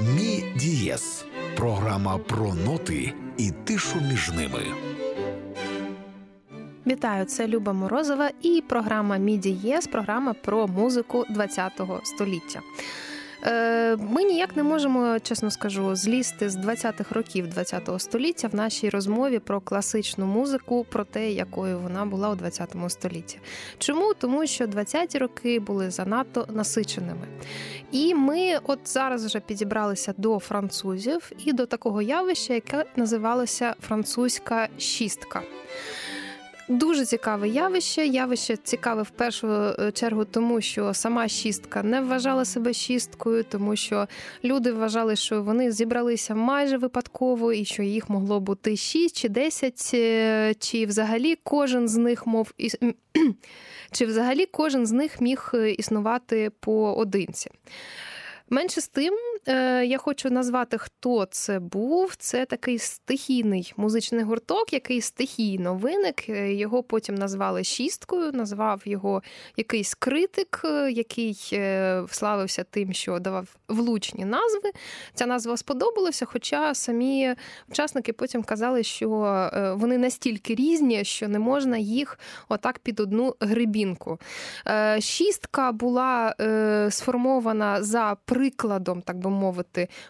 Мі Дієс програма про ноти і тишу між ними. Вітаю, це Люба Морозова і програма Мі Дієс. програма про музику ХХ століття. Е, ми ніяк не можемо, чесно скажу, злізти з 20-х років ХХ століття в нашій розмові про класичну музику, про те, якою вона була у ХХ столітті. Чому? Тому що 20-ті роки були занадто насиченими. І ми от зараз вже підібралися до французів і до такого явища, яке називалося французька шістка. Дуже цікаве явище. Явище цікаве в першу е, чергу, тому що сама шістка не вважала себе шісткою, тому що люди вважали, що вони зібралися майже випадково, і що їх могло бути шість чи десять, е, чи взагалі кожен з них мов чи взагалі кожен з них міг е, існувати поодинці. Менше з тим, я хочу назвати, хто це був. Це такий стихійний музичний гурток, який стихійно виник. Е, його потім назвали шісткою, назвав його якийсь критик, е, який славився тим, що давав влучні назви. Ця назва сподобалася, хоча самі учасники потім казали, що вони настільки різні, що не можна їх отак під одну гребінку. Шістка була сформована за прикладом, так би мовити,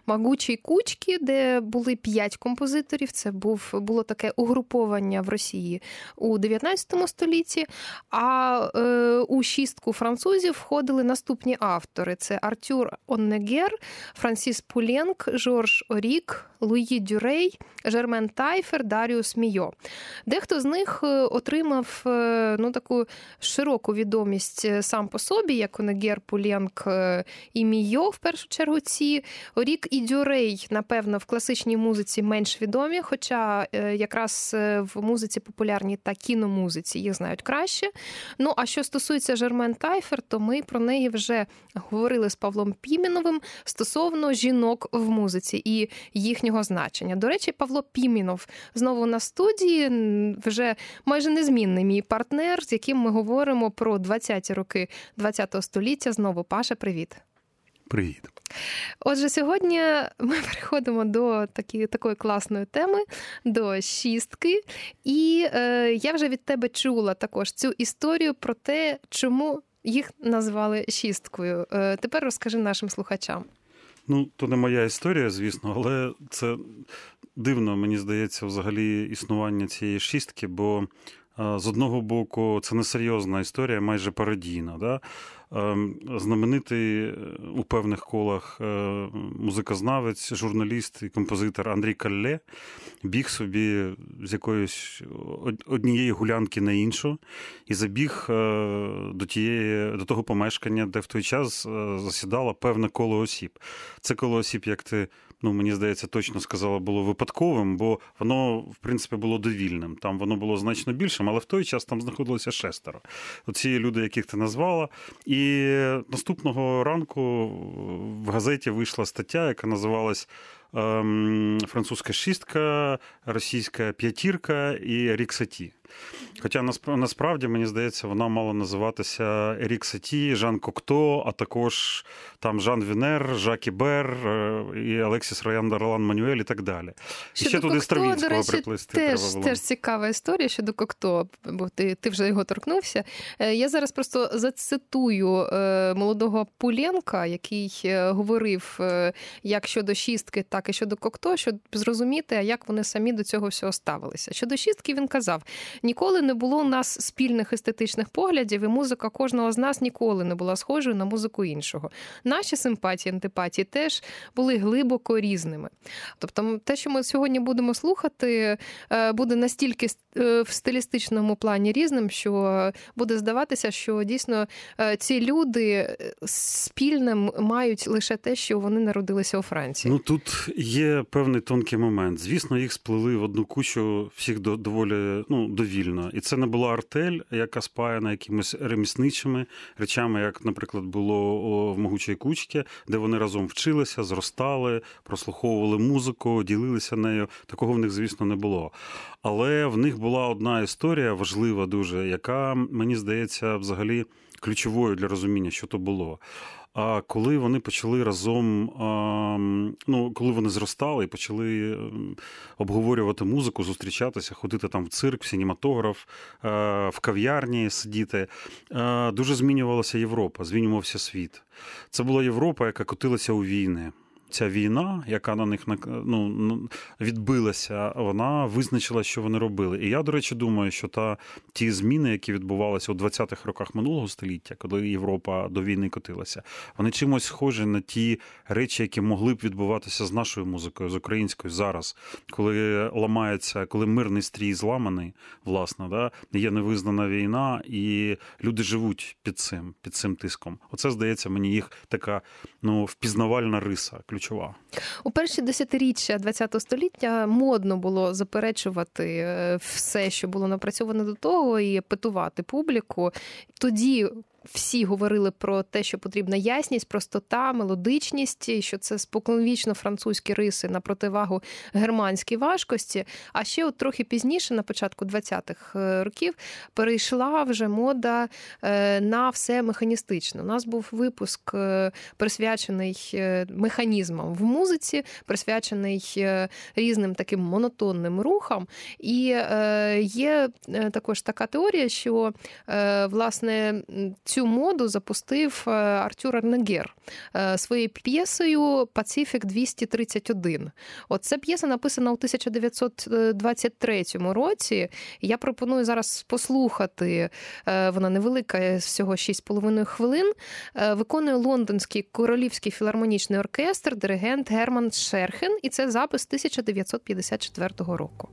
могучої кучки, де були п'ять композиторів. Це був було таке угруповання в Росії у 19 столітті. А е, у шістку французів входили наступні автори: це Артюр Оннегер, Франсіс Пуленк, Жорж Орік, Луї Дюрей, Жермен Тайфер, Даріус Мійо. Дехто з них е, отримав е, ну, таку широку відомість е, сам по собі, як Онегер, Пуленк і Мійо в першу чергу ці Орік і Дюрей, напевно, в класичній музиці менш відомі, хоча е, якраз е, в музиці популярній та кіномузиці їх знають краще. Ну а що стосується Жермен Тайфер, то ми про неї вже говорили з Павлом Піміновим стосовно жінок в музиці і їхнього значення. До речі, Павло Пімінов знову на студії вже майже незмінний мій партнер, з яким ми говоримо про 20-ті роки 20-го століття. Знову Паша, привіт. Привіт. Отже, сьогодні ми переходимо до такі, такої класної теми, до шістки. І е, я вже від тебе чула також цю історію про те, чому їх назвали шісткою. Е, тепер розкажи нашим слухачам. Ну, то не моя історія, звісно, але це дивно, мені здається, взагалі існування цієї шістки, бо з одного боку це несерйозна історія, майже пародійна. Да? Ем, знаменитий е, у певних колах е, музикознавець, журналіст і композитор Андрій Калле біг собі з якоїсь однієї гулянки на іншу і забіг е, до тієї, до того помешкання, де в той час засідало певне коло осіб. Це коло осіб, як ти ну мені здається, точно сказала, було випадковим, бо воно, в принципі, було довільним. Там воно було значно більшим, але в той час там знаходилося шестеро. Оці люди, яких ти назвала. І наступного ранку в газеті вийшла стаття, яка називалась. Французька шістка, російська п'ятірка і Ріксаті. Хоча насправді, мені здається, вона мала називатися Ерік Саті, Жан Кокто, а також там Жан Вінер, Жак Ібер е, і Алексіс Роян Ролан Манюель і так далі. І ще туди Стравінського приплисти. Теж теж цікава історія щодо Кокто, бо ти ти вже його торкнувся. Е, я зараз просто зацитую е, молодого Пуленка, який говорив як щодо шістки, так і щодо Кокто, щоб зрозуміти, як вони самі до цього всього ставилися. Щодо шістки він казав: ніколи не було у нас спільних естетичних поглядів, і музика кожного з нас ніколи не була схожою на музику іншого. Наші симпатії, антипатії теж були глибоко різними. Тобто, те, що ми сьогодні будемо слухати, е, буде настільки е, в стилістичному плані різним, що буде здаватися, що дійсно е, ці люди спільним мають лише те, що вони народилися у Франції. Ну тут є певний тонкий момент. Звісно, їх сплели в одну кучу всіх доволі ну, довільно. І це не була артель, яка спаяна якимись ремісничими речами, як, наприклад, було в могучій кучці, де вони разом вчилися, зростали, прослуховували музику, ділилися нею. Такого в них, звісно, не було. Але в них була одна історія важлива, дуже, яка мені здається, взагалі ключовою для розуміння, що то було. А коли вони почали разом, ну коли вони зростали і почали ем, обговорювати музику, зустрічатися, ходити там в цирк, в сінематограф, е, в кав'ярні сидіти, е, дуже змінювалася Європа, змінювався світ. Це була Європа, яка котилася у війни ця війна, яка на них ну, відбилася, вона визначила, що вони робили. І я, до речі, думаю, що та ті зміни, які відбувалися у 20-х роках минулого століття, коли Європа до війни котилася, вони чимось схожі на ті речі, які могли б відбуватися з нашою музикою, з українською зараз, коли ламається, коли мирний стрій зламаний, власне, да, є невизнана війна, і люди живуть під цим, під цим тиском. Оце здається мені їх така ну впізнавальна риса ключова. У перші десятиріччя ХХ століття модно було заперечувати е, все, що було напрацьоване до того, і петувати публіку. Тоді всі говорили про те, що потрібна ясність, простота, мелодичність, що це споконвічно французькі риси на противагу германській важкості. А ще от трохи пізніше, на початку 20-х е, років, перейшла вже мода е, на все механістичне. У нас був випуск е, присвячений механізмам в музиці, присвячений різним таким монотонним рухам. І є також така теорія, що власне цю моду запустив е, Артюр Арнегер е, своєю п'єсою Пацифік 231. От ця п'єса написана у 1923 році. Я пропоную зараз послухати. Е, вона невелика, всього 6,5 хвилин. Виконує лондонський королівський філармонічний оркестр, диригент Герман Шерхен, і це запис 1954 року.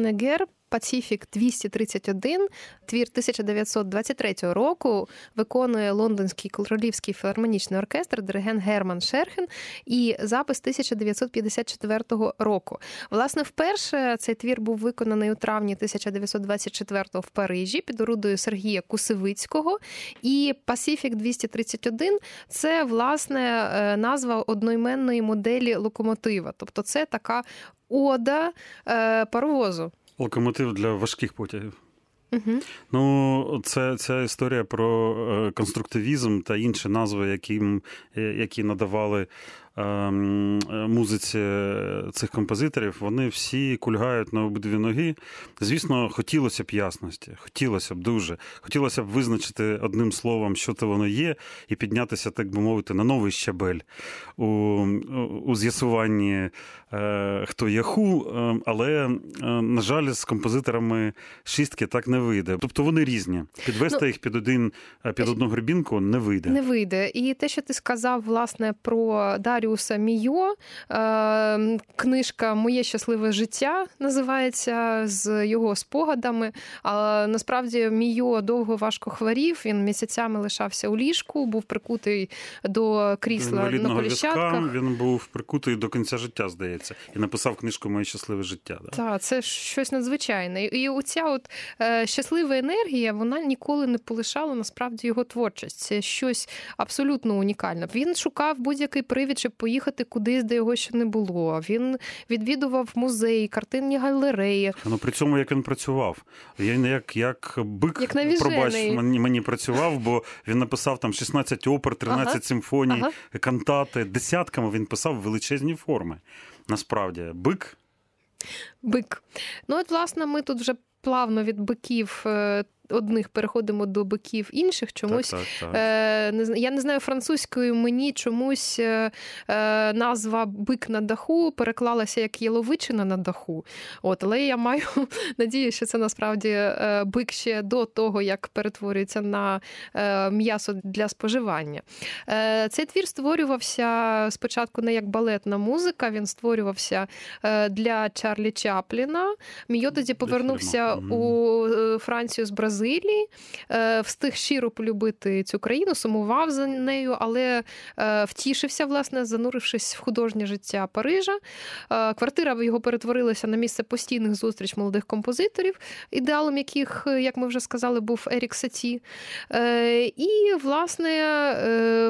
Артур Онегер Пацифік 231, твір 1923 року, виконує Лондонський королівський філармонічний оркестр, диригент Герман Шерхен і запис 1954 року. Власне, вперше цей твір був виконаний у травні 1924 в Парижі під орудою Сергія Кусевицького. І Пасіфік 231 це власне е, назва одноіменної моделі локомотива. Тобто, це така ода е, паровозу. Локомотив для важких потягів. Угу. Ну, це ця історія про е, конструктивізм та інші назви, які, е, які надавали музиці цих композиторів. Вони всі кульгають на обидві ноги. Звісно, хотілося б ясності, хотілося б дуже. Хотілося б визначити одним словом, що це воно є, і піднятися, так би мовити, на новий щабель у, у з'ясуванні Е, хто є ху, е, але, е, на жаль, з композиторами шістки так не вийде. Тобто вони різні. Підвести ну, їх під один під одну грибінку не вийде. Не вийде. І те, що ти сказав, власне, про Даріуса Мійо, книжка Моє щасливе життя називається з його спогадами. А насправді Мійо довго важко хворів. Він місяцями лишався у ліжку, був прикутий до крісла на коліщатках. Він був прикутий до кінця життя, здається і написав книжку Моє щасливе життя. Да? Так, це щось надзвичайне. І оця от е, щаслива енергія, вона ніколи не полишала насправді його творчість. Це щось абсолютно унікальне. Він шукав будь-який привід, щоб поїхати кудись, де його ще не було. Він відвідував музеї, картинні галереї. Ну при цьому як він працював. Я не як як бик як пробач, мені, мені працював, бо він написав там 16 опер, 13 ага. симфоній, ага. кантати. Десятками він писав величезні форми насправді бик. Бик. Ну, от, власне, ми тут вже плавно від биків е, одних переходимо до биків інших. Чомусь так, так, так. Е, не я не знаю французькою. Мені чомусь е, е, назва бик на даху переклалася як яловичина на даху. От, але я маю надію, що це насправді е, бик ще до того, як перетворюється на е, м'ясо для споживання. Е, цей твір створювався спочатку не як балетна музика, він створювався для Чарлі Чапліна. Мій тоді повернувся у Францію з Бразилії. Бразилії, е, встиг щиро полюбити цю країну, сумував за нею, але е, втішився, власне, занурившись в художнє життя Парижа. Е, квартира його перетворилася на місце постійних зустріч молодих композиторів, ідеалом яких, як ми вже сказали, був Ерік Саті. І, власне,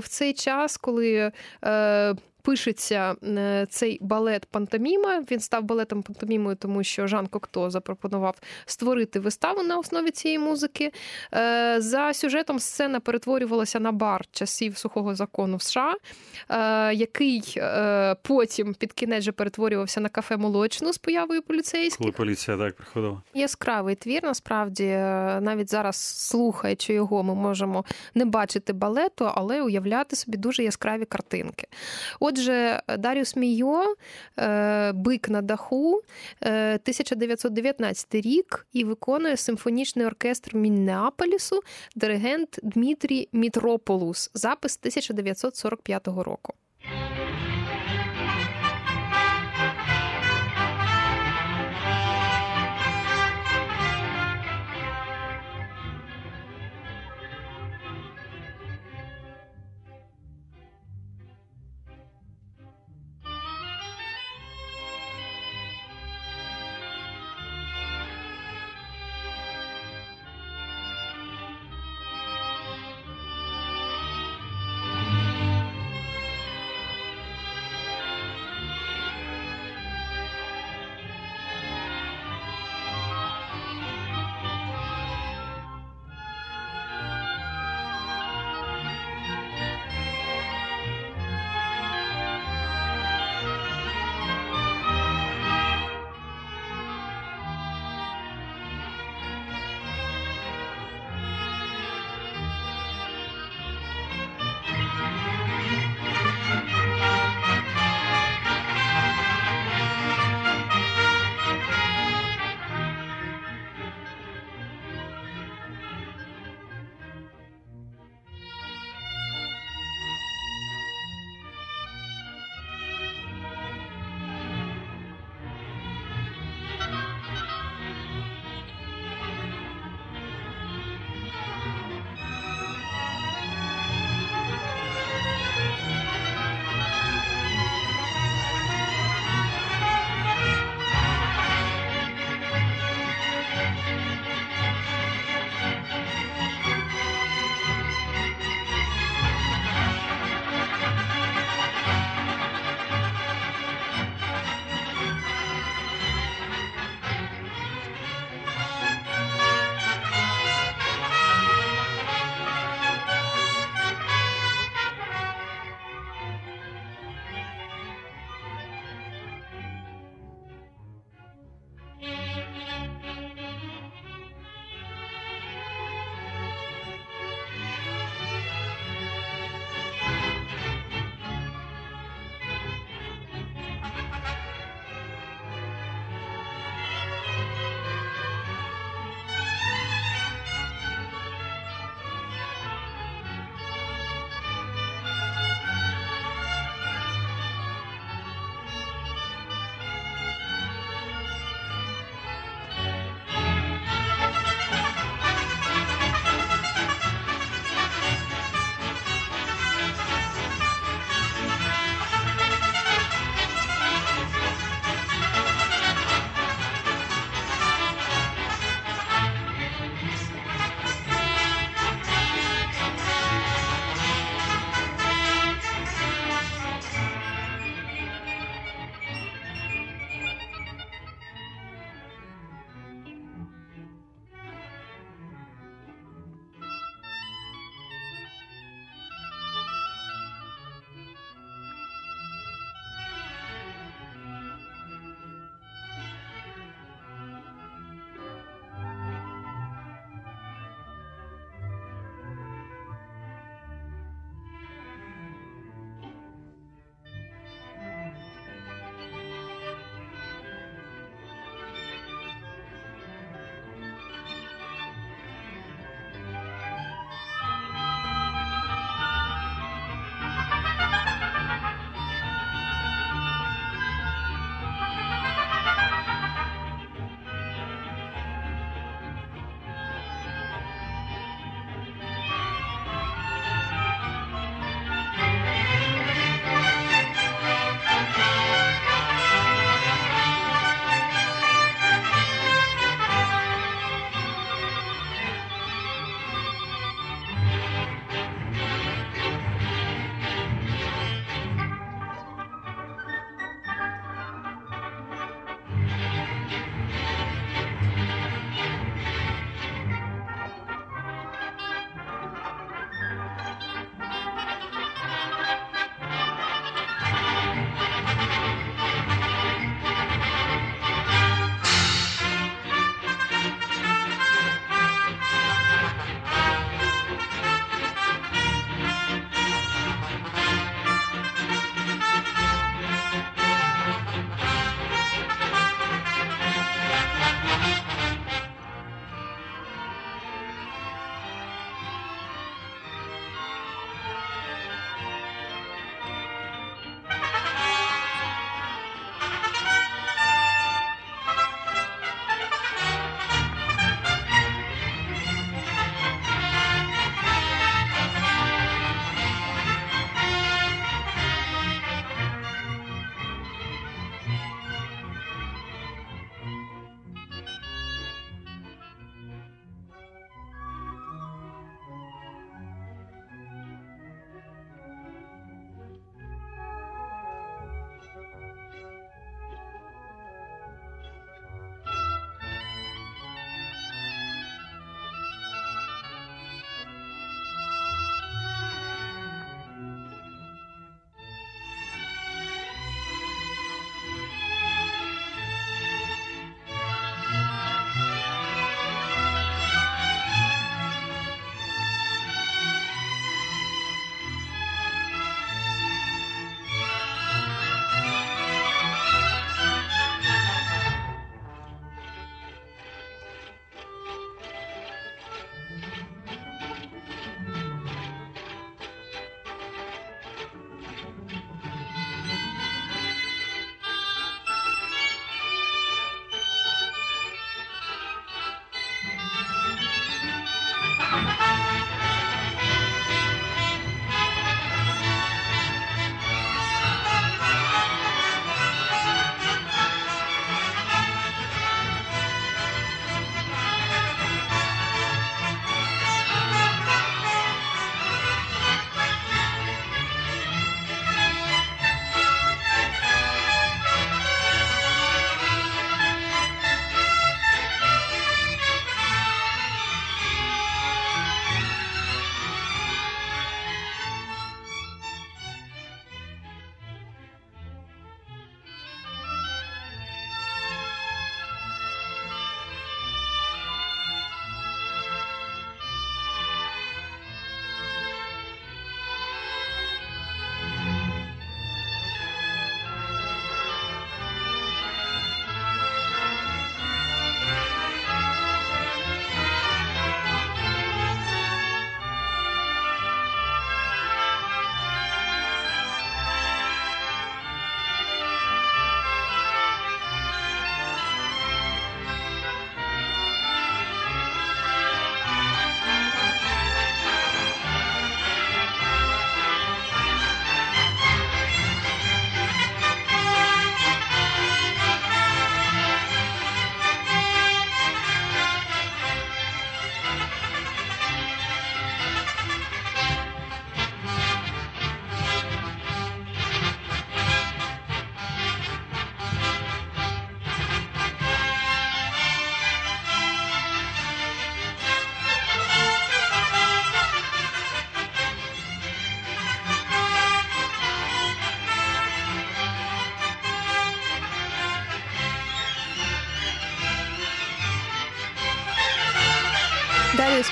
в цей час, коли пишеться е, цей балет Пантоміма. Він став балетом пантомімою, тому що Жан Кокто запропонував створити виставу на основі цієї музики. Е, за сюжетом сцена перетворювалася на бар часів сухого закону в США, е, який потім під кінець же перетворювався на кафе молочну з появою поліцейських. Коли поліція так приходила. Яскравий твір, насправді, навіть зараз слухаючи його, ми можемо не бачити балету, але уявляти собі дуже яскраві картинки. Отже, Даріус Мійо, е, Бик на даху, 1919 е, рік і виконує симфонічний оркестр Міннеаполісу, диригент Дмитрій Мітрополус, запис 1945 року.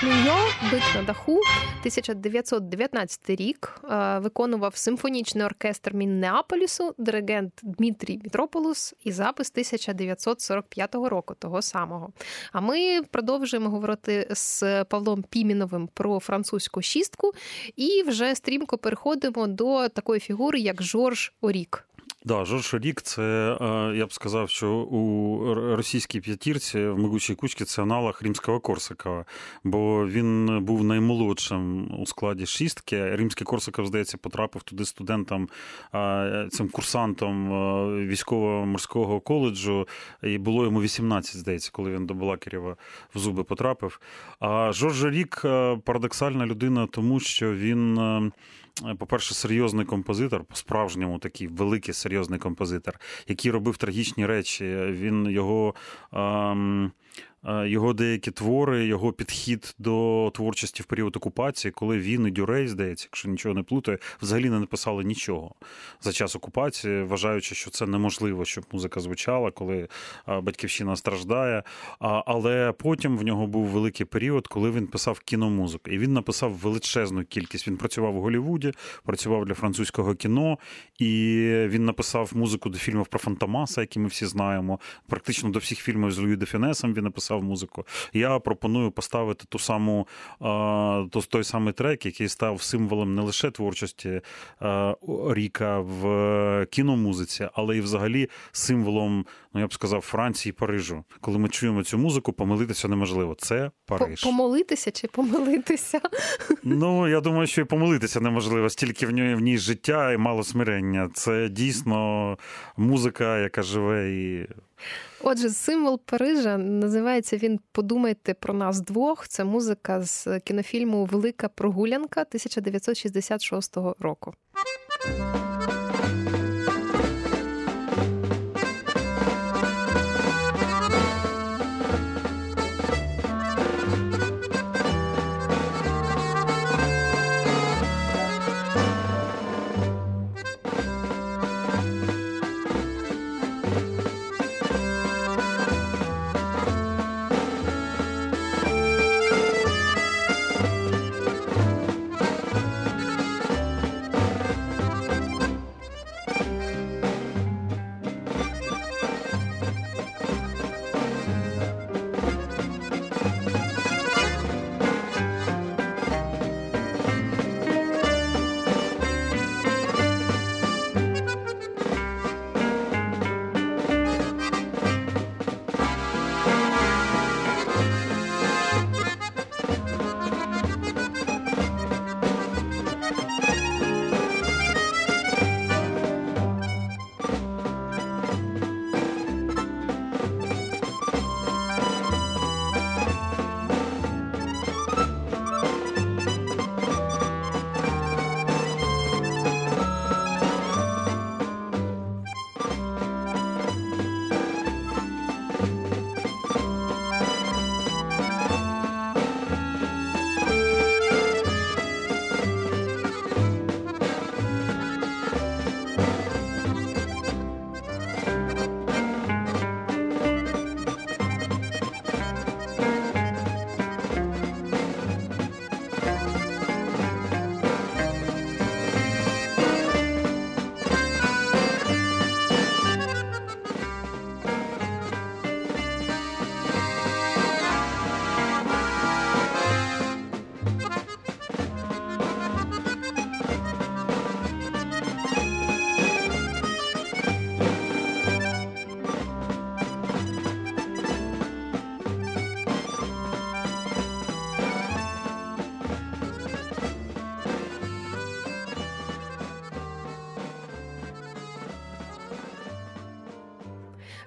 Даріус Міньо бит на даху 1919 рік е, виконував симфонічний оркестр Міннеаполісу, диригент Дмитрій Мітрополус і запис 1945 року, того самого. А ми продовжуємо говорити з Павлом Піміновим про французьку шістку і вже стрімко переходимо до такої фігури, як Жорж Орік. Да, Жорж Рік, це е, я б сказав, що у російській п'ятірці в Могучій кучці це аналог римського Корсакова, бо він був наймолодшим у складі шістки. Римський Корсаков, здається, потрапив туди студентом, е, цим курсантом е, військово-морського коледжу, і було йому 18, здається, коли він до Балакирєва в зуби потрапив. А Жорж Рік парадоксальна людина, тому що він. Е, по-перше, серйозний композитор, по-справжньому такий великий серйозний композитор, який робив трагічні речі. Він його. Ем... Е, його деякі твори, його підхід до творчості в період окупації, коли він і Дюрей, здається, якщо нічого не плутає, взагалі не написали нічого за час окупації, вважаючи, що це неможливо, щоб музика звучала, коли е, батьківщина страждає. Але потім в нього був великий період, коли він писав кіномузику, і він написав величезну кількість. Він працював у Голлівуді, працював для французького кіно, і він написав музику до фільмів про Фантомаса, які ми всі знаємо. Практично до всіх фільмів з Луї де Фінесом він написав писав музику. Я пропоную поставити ту саму той самий трек, який став символом не лише творчості Оріка в кіномузиці, але й взагалі символом, ну я б сказав, Франції і Парижу. Коли ми чуємо цю музику, помилитися неможливо. Це Париж. Помолитися чи помилитися? Ну я думаю, що і помилитися неможливо. Стільки в ній в ній життя і мало смирення. Це дійсно музика, яка живе і. Отже, символ Парижа називається він Подумайте про нас двох. Це музика з кінофільму Велика прогулянка 1966 року.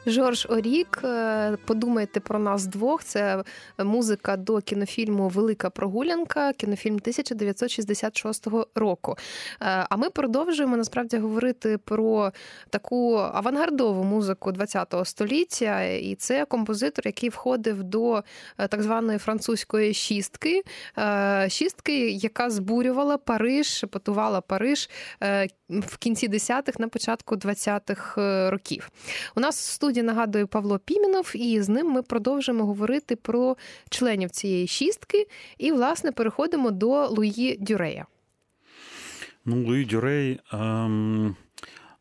Жорж Орік, е, подумайте про нас двох. Це музика до кінофільму Велика прогулянка, кінофільм 1966 року. Е, а ми продовжуємо насправді говорити про таку авангардову музику ХХ століття, і це композитор, який входив до е, так званої французької шістки, шістки, яка збурювала Париж, потувала Париж в кінці 10-х, на початку 20-х років. У нас в студії студії нагадую Павло Пімінов, і з ним ми продовжимо говорити про членів цієї шістки. І, власне, переходимо до Луї Дюрея. Ну, Луї Дюрей. Ем...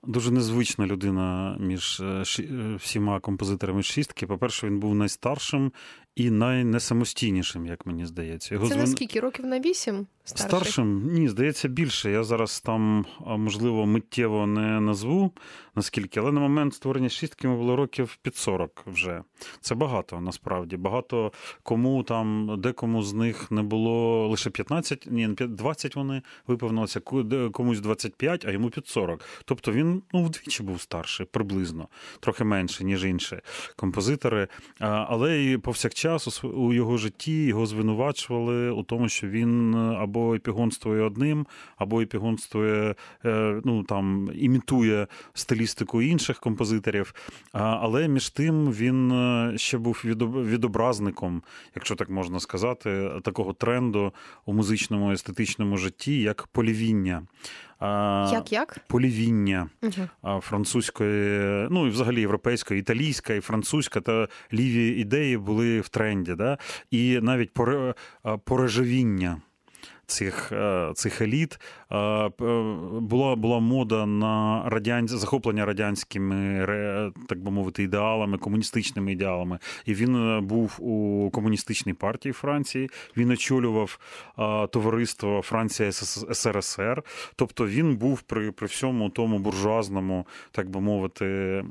Дуже незвична людина між е, е, всіма композиторами шістки. По-перше, він був найстаршим і найнесамостійнішим, як мені здається. Його Це звин... на скільки років на вісім? Старший? Старшим? Ні, здається, більше. Я зараз там, можливо, миттєво не назву наскільки, але на момент створення шістки йому було років під 40 вже. Це багато насправді. Багато кому там, декому з них не було лише 15, ні, 20 вони виповнилися, комусь 25, а йому під 40. Тобто він ну, вдвічі був старший, приблизно, трохи менше, ніж інші композитори. Але і повсякчас у його житті його звинувачували у тому, що він або епігонствує одним, або епігонствує, е, ну там імітує стилістику інших композиторів. Але між тим він е, ще був відобразником, якщо так можна сказати, такого тренду у музичному естетичному житті, як полівіння. Як як? Полівіння угу. французької, ну і взагалі європейської, італійська і французька та ліві ідеї були в тренді. Да? І навіть порежевіння цих е, цих еліт була була мода на радян... захоплення радянськими так би мовити ідеалами, комуністичними ідеалами. І він е, був у комуністичній партії Франції. Він очолював товариство Франція СРСР. Тобто він був при при всьому тому буржуазному, так би мовити,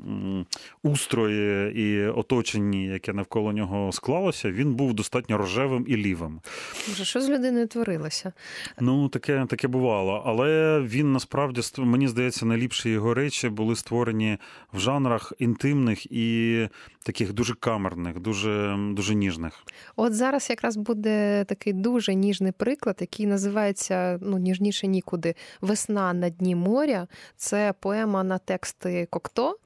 устрої і оточенні, яке навколо нього склалося. Він був достатньо рожевим і лівим. Боже, що з людиною творилося? Ну, таке таке бувало. Але він насправді мені здається, найліпші його речі були створені в жанрах інтимних і таких дуже камерних, дуже дуже ніжних. От зараз якраз буде такий дуже ніжний приклад, який називається ну ніжніше нікуди. Весна на дні моря. Це поема на тексти Кокто,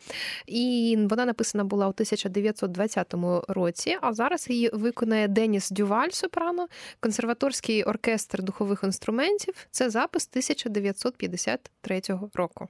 і вона написана була у 1920 році. А зараз її виконає Деніс Дюваль Сопрано, консерваторський оркестр духових інструментів. Це запис 1953 року.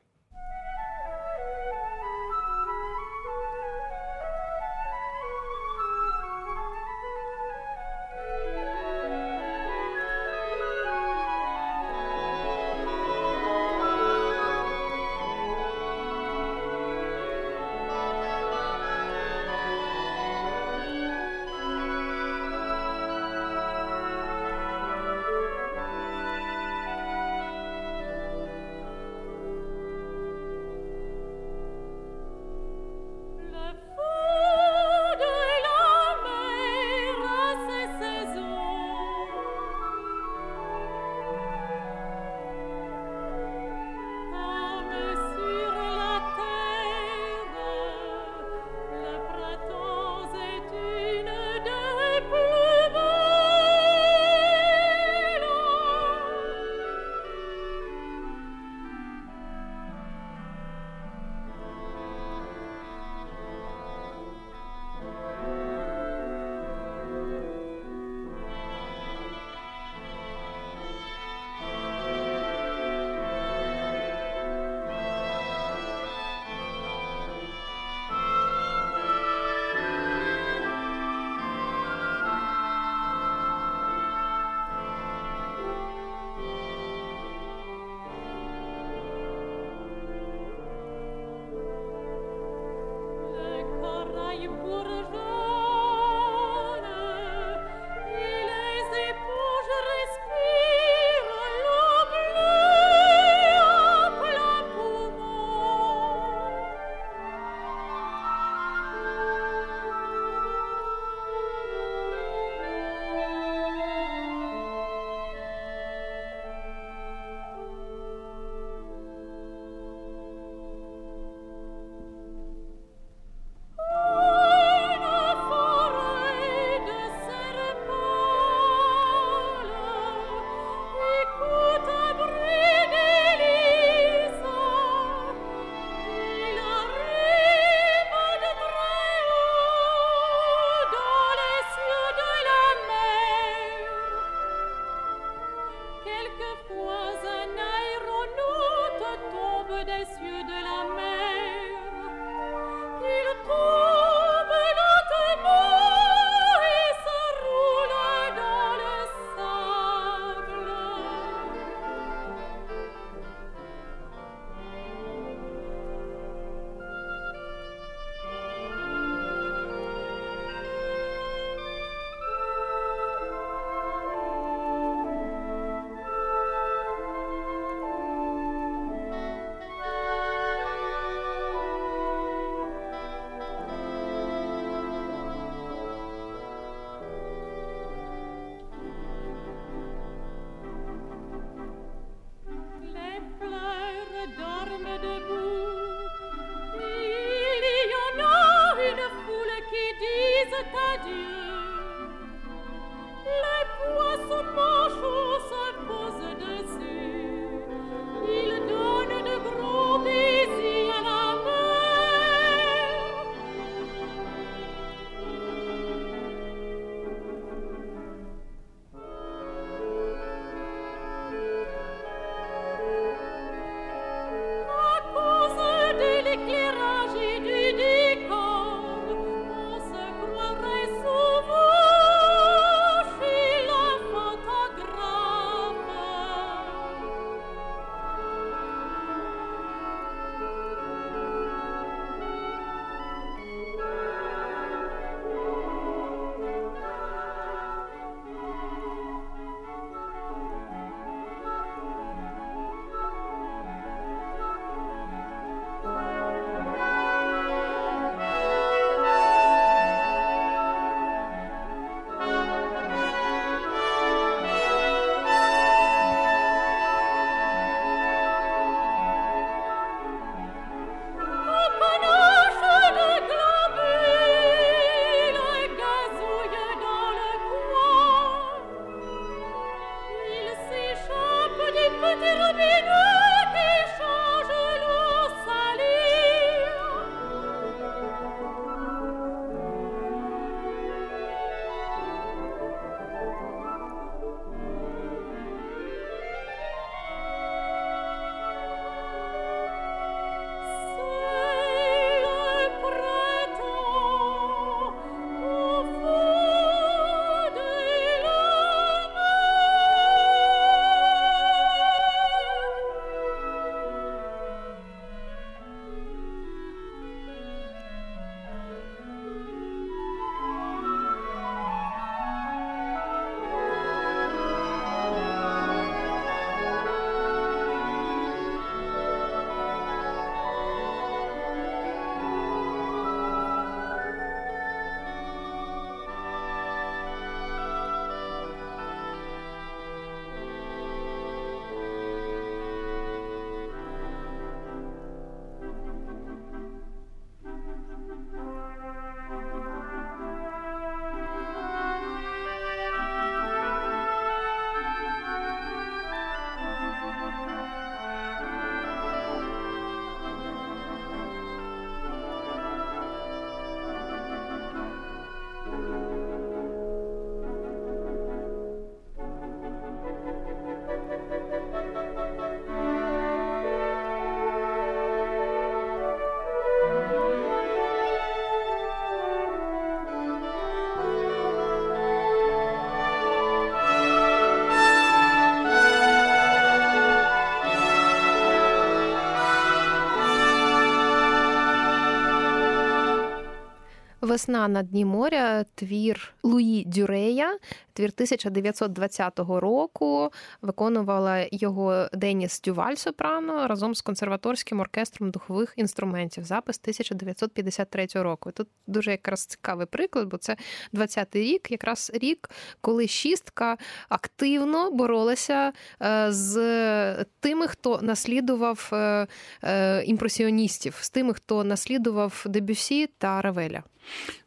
Весна на дні моря, твір Луї Дюрея, твір 1920 року. Виконувала його Деніс Дюваль Сопрано разом з консерваторським оркестром духових інструментів. Запис 1953 року. Тут дуже якраз цікавий приклад, бо це 20-й рік, якраз рік, коли шістка активно боролася е, з тими, хто наслідував е, е, імпресіоністів, з тими, хто наслідував Дебюсі та Равеля.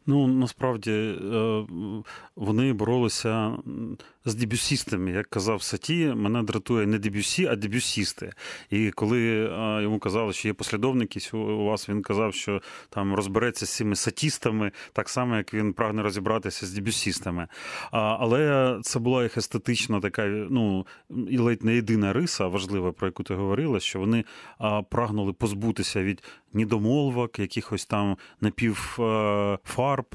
Ну насправді е, вони боролися з дебюсістами. Як казав Саті, мене дратує не дебюсі, а дебюсісти. І коли е, йому казали, що є послідовники у вас, він казав, що там розбереться з цими сатістами, так само як він прагне розібратися з дебюсістами. Але це була їх естетична така, ну і ледь не єдина риса, важлива, про яку ти говорила, що вони прагнули позбутися від недомолвок, якихось там напівфарб, е,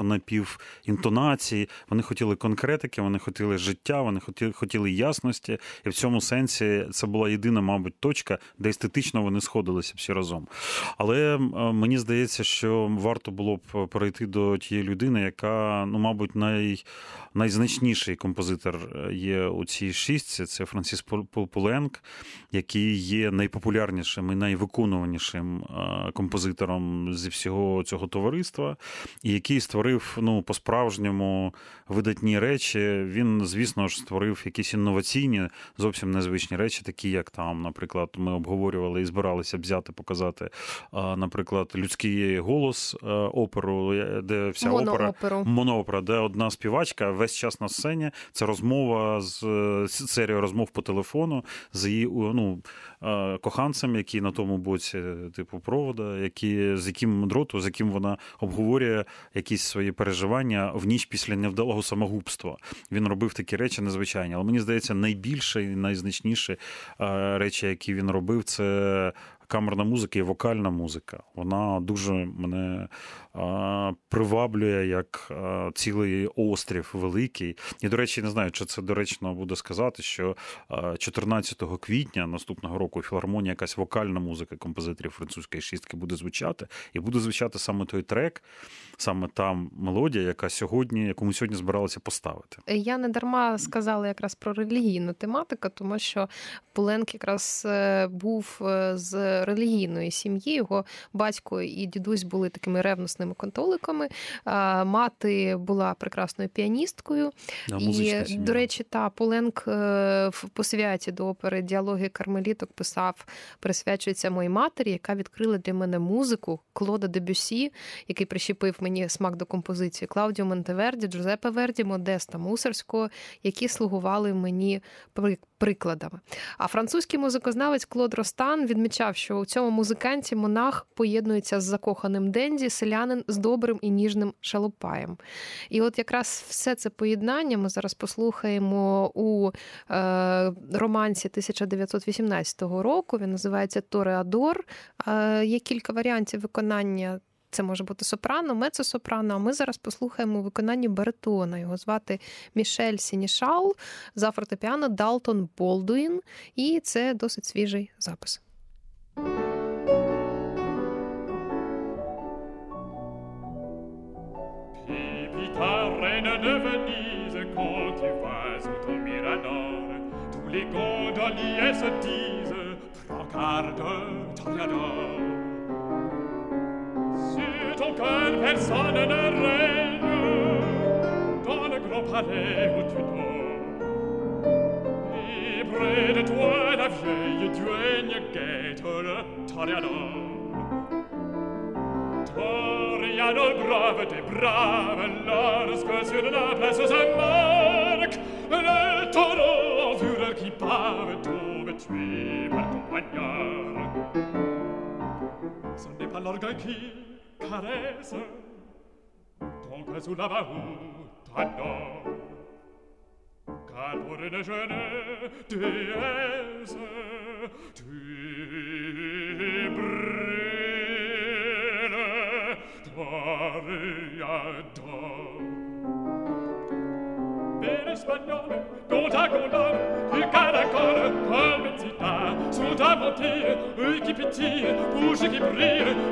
напівінтонацій. Вони хотіли конкретики, вони хотіли життя, вони хотіли хотіли ясності, і в цьому сенсі це була єдина, мабуть, точка, де естетично вони сходилися всі разом. Але е, мені здається, що варто було б перейти до тієї людини, яка, ну, мабуть, най, найзначніший композитор е, є у цій шістці. Це Франсіс Пуленк, який є найпопулярнішим і найвиконуванішим композитором зі всього цього товариства, і який створив ну, по-справжньому видатні речі. Він, звісно ж, створив якісь інноваційні, зовсім незвичні речі, такі як там, наприклад, ми обговорювали і збиралися взяти, показати, наприклад, людський голос е, оперу, е, де вся опера моноопера, де одна співачка весь час на сцені. Це розмова з серією розмов по телефону з її ну, е, коханцем, який на тому боці, типу, провода які, з яким дроту, з яким вона обговорює якісь свої переживання в ніч після невдалого самогубства. Він робив такі речі незвичайні. Але мені здається, найбільше і найзначніші речі, які він робив, це камерна музика і вокальна музика. Вона дуже мене приваблює як цілий острів великий. І, до речі, не знаю, чи це доречно буде сказати, що 14 квітня наступного року філармонія якась вокальна музика композиторів французької шістки буде звучати, і буде звучати саме той трек, саме та мелодія, яка сьогодні, яку ми сьогодні збиралися поставити. Я не дарма сказала якраз про релігійну тематику, тому що Пуленк якраз е, був е, з релігійної сім'ї. Його батько і дідусь були такими ревносними католиками. Мати була прекрасною піаністкою. Да, і, до речі, та Пуленк е, в посвяті до опери діалоги Кармеліток писав, присвячується моїй матері, яка відкрила для мене музику Клода Дебюсі, який прищепив мені смак до композиції Клаудіо Монтеверді, Джузеппе Верді, Модеста Мусорського, які слугували мені прикладами. А французький музикознавець Клод Ростан відмічав, що у цьому музиканті монах поєднується з закоханим Денді, селянин з добрим і ніжним шалопаєм. І от якраз все це поєднання ми зараз послухаємо у е, романсі 1918 року. Він називається Тореадор. Е, Є кілька варіантів виконання. Це може бути сопрано, мецо-сопрано, А ми зараз послухаємо у виконанні баритона. Його звати Мішель Сінішал за фортепіано Далтон Болдуін, і це досить свіжий запис. de Venise quand tu vas les gondoliers se disent prends garde Toreador cœur personne ne règne dans le grand palais où tu dors. Et près de toi, la vieille duègne guette le Toreador. Toreador brave des braves, lorsque sur la place se marque le taureau en fureur qui pave tombe tué par ton poignard. Ce n'est pas l'orgueil qui caresse. Ton cas sulla bahuta no. Calore ne jeune tu es tu brille gloria d'or bene spagnole conta con l'homme il caracole come città su da motie qui pittie bouche qui brille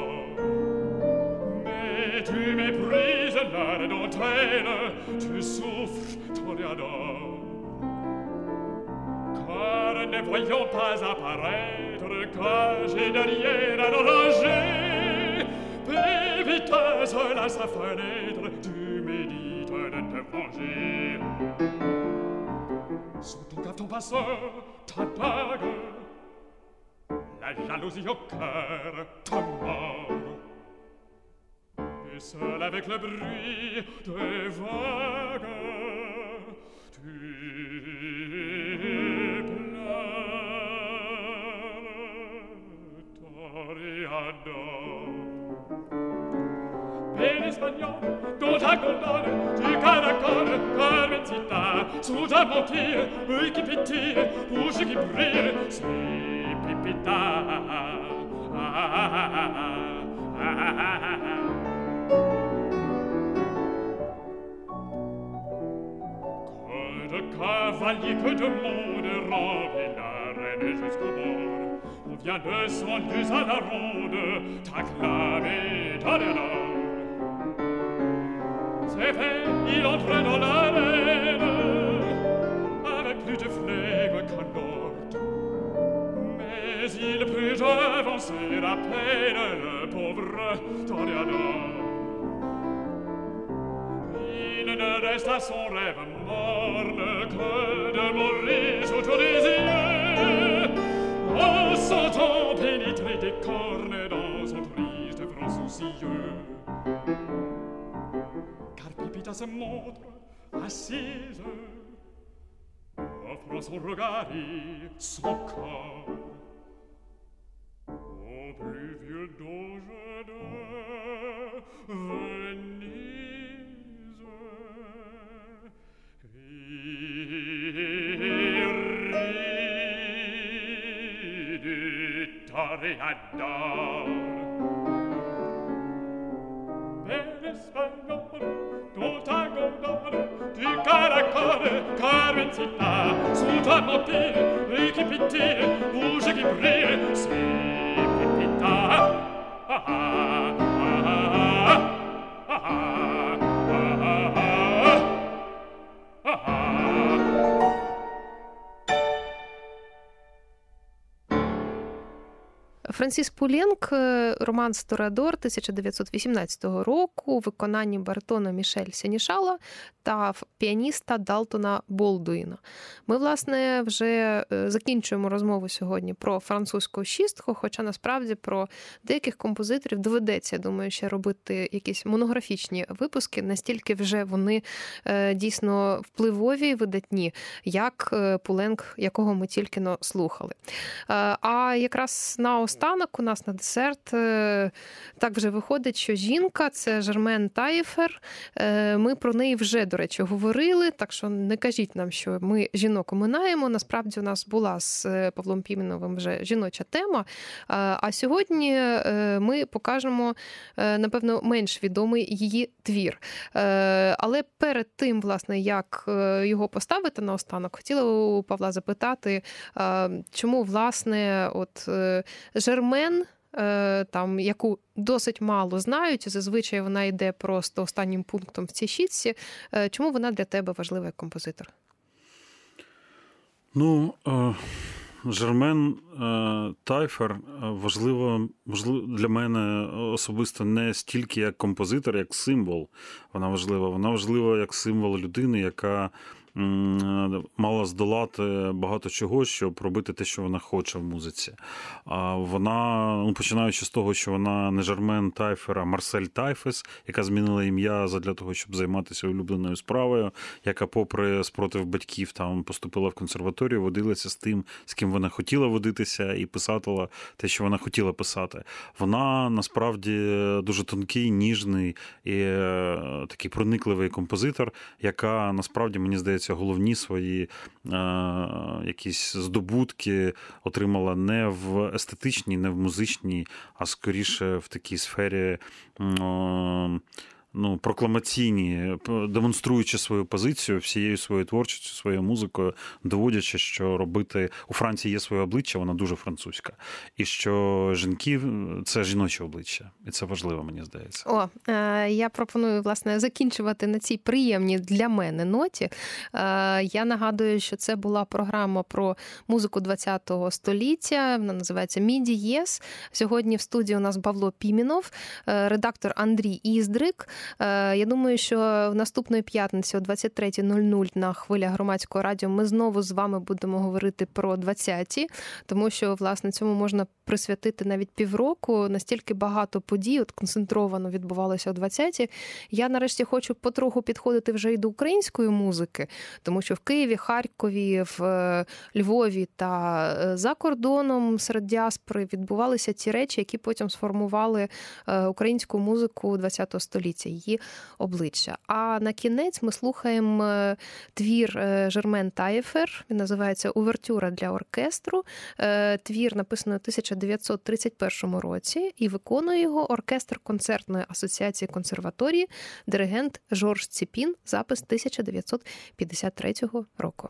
et tu méprises l'art dentelle, tu souffres, Toriador. Car ne voyons pas apparaître cagé derrière un oranger, Pévitas à sa fenêtre, tu médites de te venger. Sous ton cave, ton passeur, ta dague, la jalousie au cœur ta mort seul avec le bruit des vagues, tu pleures, Toreador. Bene espagnol, tota colore, tu caracole, carmencita, su da motie, ui qui pitie, usi qui brille, si pipita. Ah, ah, ah, ah, ah, ah, ah, ah cavalier que de monde remplit et la reine jusqu'au bord. On vient de son lieu à la ronde, t'acclamer ta C'est fait, il entre dans l'arène, avec plus de flegme qu'un lord. Mais il put avancer à peine le pauvre Toréador il ne reste à son rêve morne que de mourir sous tous les yeux en sentant pénétrer des cornes dans son triste front soucieux. Car Pipita se montre assise. Offrant son regard et son corps. Au plus vieux doge at dawn. Per spagnolo, tutta gondolo, di caracole, carmencita, su tarmotire, ricchipitire, luce che brille, si pipita. Ah ah. Франсіс Пулєнк, е, романс Торадор 1918 року, в виконанні баритона Мішель Сенішала та піаніста Далтона Болдуїна. Ми, власне, вже е, закінчуємо розмову сьогодні про французьку шістку, хоча насправді про деяких композиторів доведеться, я думаю, ще робити якісь монографічні випуски, настільки вже вони е, дійсно впливові, і видатні, як Пуленк, якого ми тільки но слухали. А якраз наостанок у нас на десерт е, так вже виходить, що жінка це Жермен Таєфер. Е, Ми про неї вже, до речі, говорили, так що не кажіть нам, що ми жінок оминаємо. Насправді у нас була з е, Павлом Піменовим вже жіноча тема. А сьогодні ми покажемо, напевно, менш відомий її твір. Але перед тим, власне, як його поставити наостанок, хотіла у Павла запитати, чому, власне, от Жермен. Е, Там, яку досить мало знають, зазвичай вона йде просто останнім пунктом в цій щітці. Е, Чому вона для тебе важлива як композитор? Ну, е, Жермен Тайфер важливо для мене особисто не стільки як композитор, як символ. Вона важлива. Вона важлива як символ людини, яка мала здолати багато чого, щоб робити те, що вона хоче в музиці. А вона, ну, починаючи з того, що вона не Жермен Тайфер, а Марсель Тайфес, яка змінила ім'я для того, щоб займатися улюбленою справою, яка, попри спротив батьків, там поступила в консерваторію, водилася з тим, з ким вона хотіла водитися, і писатила те, що вона хотіла писати. Вона насправді дуже тонкий, ніжний і е, такий проникливий композитор, яка насправді мені здається здається, головні свої якісь здобутки отримала не в естетичній, не в музичній, а скоріше в такій сфері ну, прокламаційні, демонструючи свою позицію всією своєю творчістю, своєю музикою, доводячи, що робити у Франції є своє обличчя, вона дуже французька, і що жінки це жіноче обличчя, і це важливо, мені здається. О, е, я пропоную власне закінчувати на цій приємній для мене ноті. Е, я нагадую, що це була програма про музику ХХ століття. Вона називається Міді Єс. Сьогодні в студії у нас Павло Пімінов, е, редактор Андрій Іздрик. Е, я думаю, що в наступної п'ятниці о 23.00 на хвилях громадського радіо ми знову з вами будемо говорити про 20-ті, тому що власне цьому можна присвятити навіть півроку. Настільки багато подій от концентровано відбувалося о 20-ті. Я нарешті хочу потроху підходити вже й до української музики, тому що в Києві, Харкові, в е, Львові та е, за кордоном серед діаспори відбувалися ті речі, які потім сформували українську музику ХХ століття її обличчя. А на кінець ми слухаємо е, твір е, Жермен Таєфер. Він називається Увертюра для оркестру. Е, твір написаний у 1931 році і виконує його оркестр концертної асоціації консерваторії, диригент Жорж Ціпін, запис 1953 року.